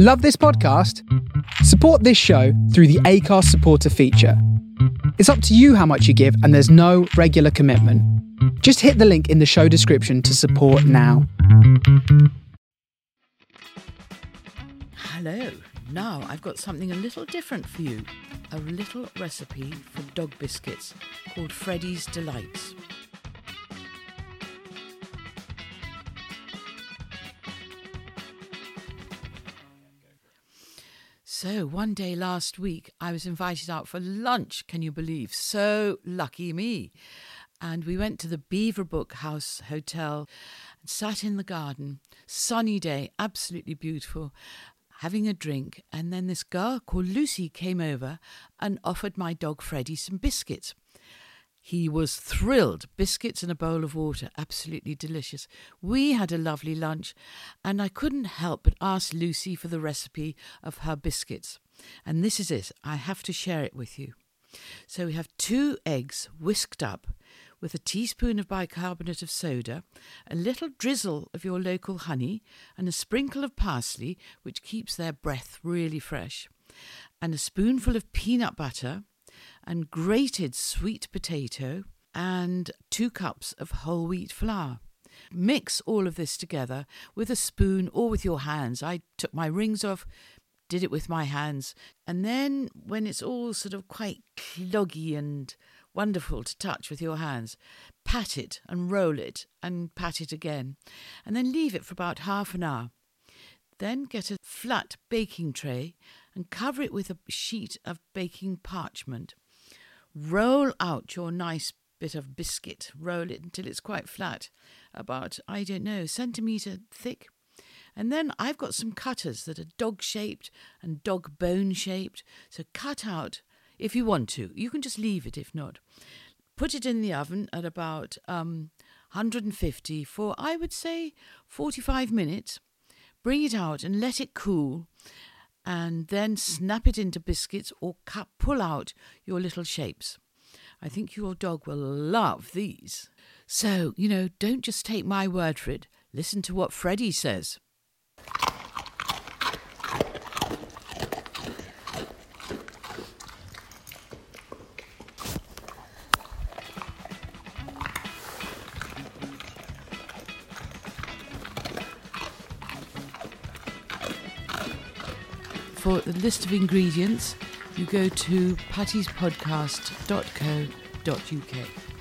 Love this podcast? Support this show through the Acast supporter feature. It's up to you how much you give, and there's no regular commitment. Just hit the link in the show description to support now. Hello. Now I've got something a little different for you. A little recipe for dog biscuits called Freddie's Delights. So, one day last week, I was invited out for lunch, can you believe? So lucky me. And we went to the Beaverbrook House Hotel and sat in the garden. Sunny day, absolutely beautiful, having a drink. And then this girl called Lucy came over and offered my dog Freddie some biscuits. He was thrilled. Biscuits and a bowl of water, absolutely delicious. We had a lovely lunch, and I couldn't help but ask Lucy for the recipe of her biscuits. And this is it. I have to share it with you. So we have two eggs whisked up with a teaspoon of bicarbonate of soda, a little drizzle of your local honey, and a sprinkle of parsley, which keeps their breath really fresh, and a spoonful of peanut butter, and grated sweet potato and two cups of whole wheat flour. Mix all of this together with a spoon or with your hands. I took my rings off, did it with my hands, and then when it's all sort of quite cloggy and wonderful to touch with your hands, pat it and roll it and pat it again, and then leave it for about half an hour. Then get a flat baking tray and cover it with a sheet of baking parchment. Roll out your nice bit of biscuit, roll it until it's quite flat, about, I don't know, centimetre thick. And then I've got some cutters that are dog shaped and dog bone shaped. So cut out if you want to. You can just leave it if not. Put it in the oven at about um, 150 for, I would say, 45 minutes. Bring it out and let it cool and then snap it into biscuits or cut, pull out your little shapes. I think your dog will love these. So, you know, don't just take my word for it. Listen to what Freddie says. For the list of ingredients, you go to pattiespodcast.co.uk.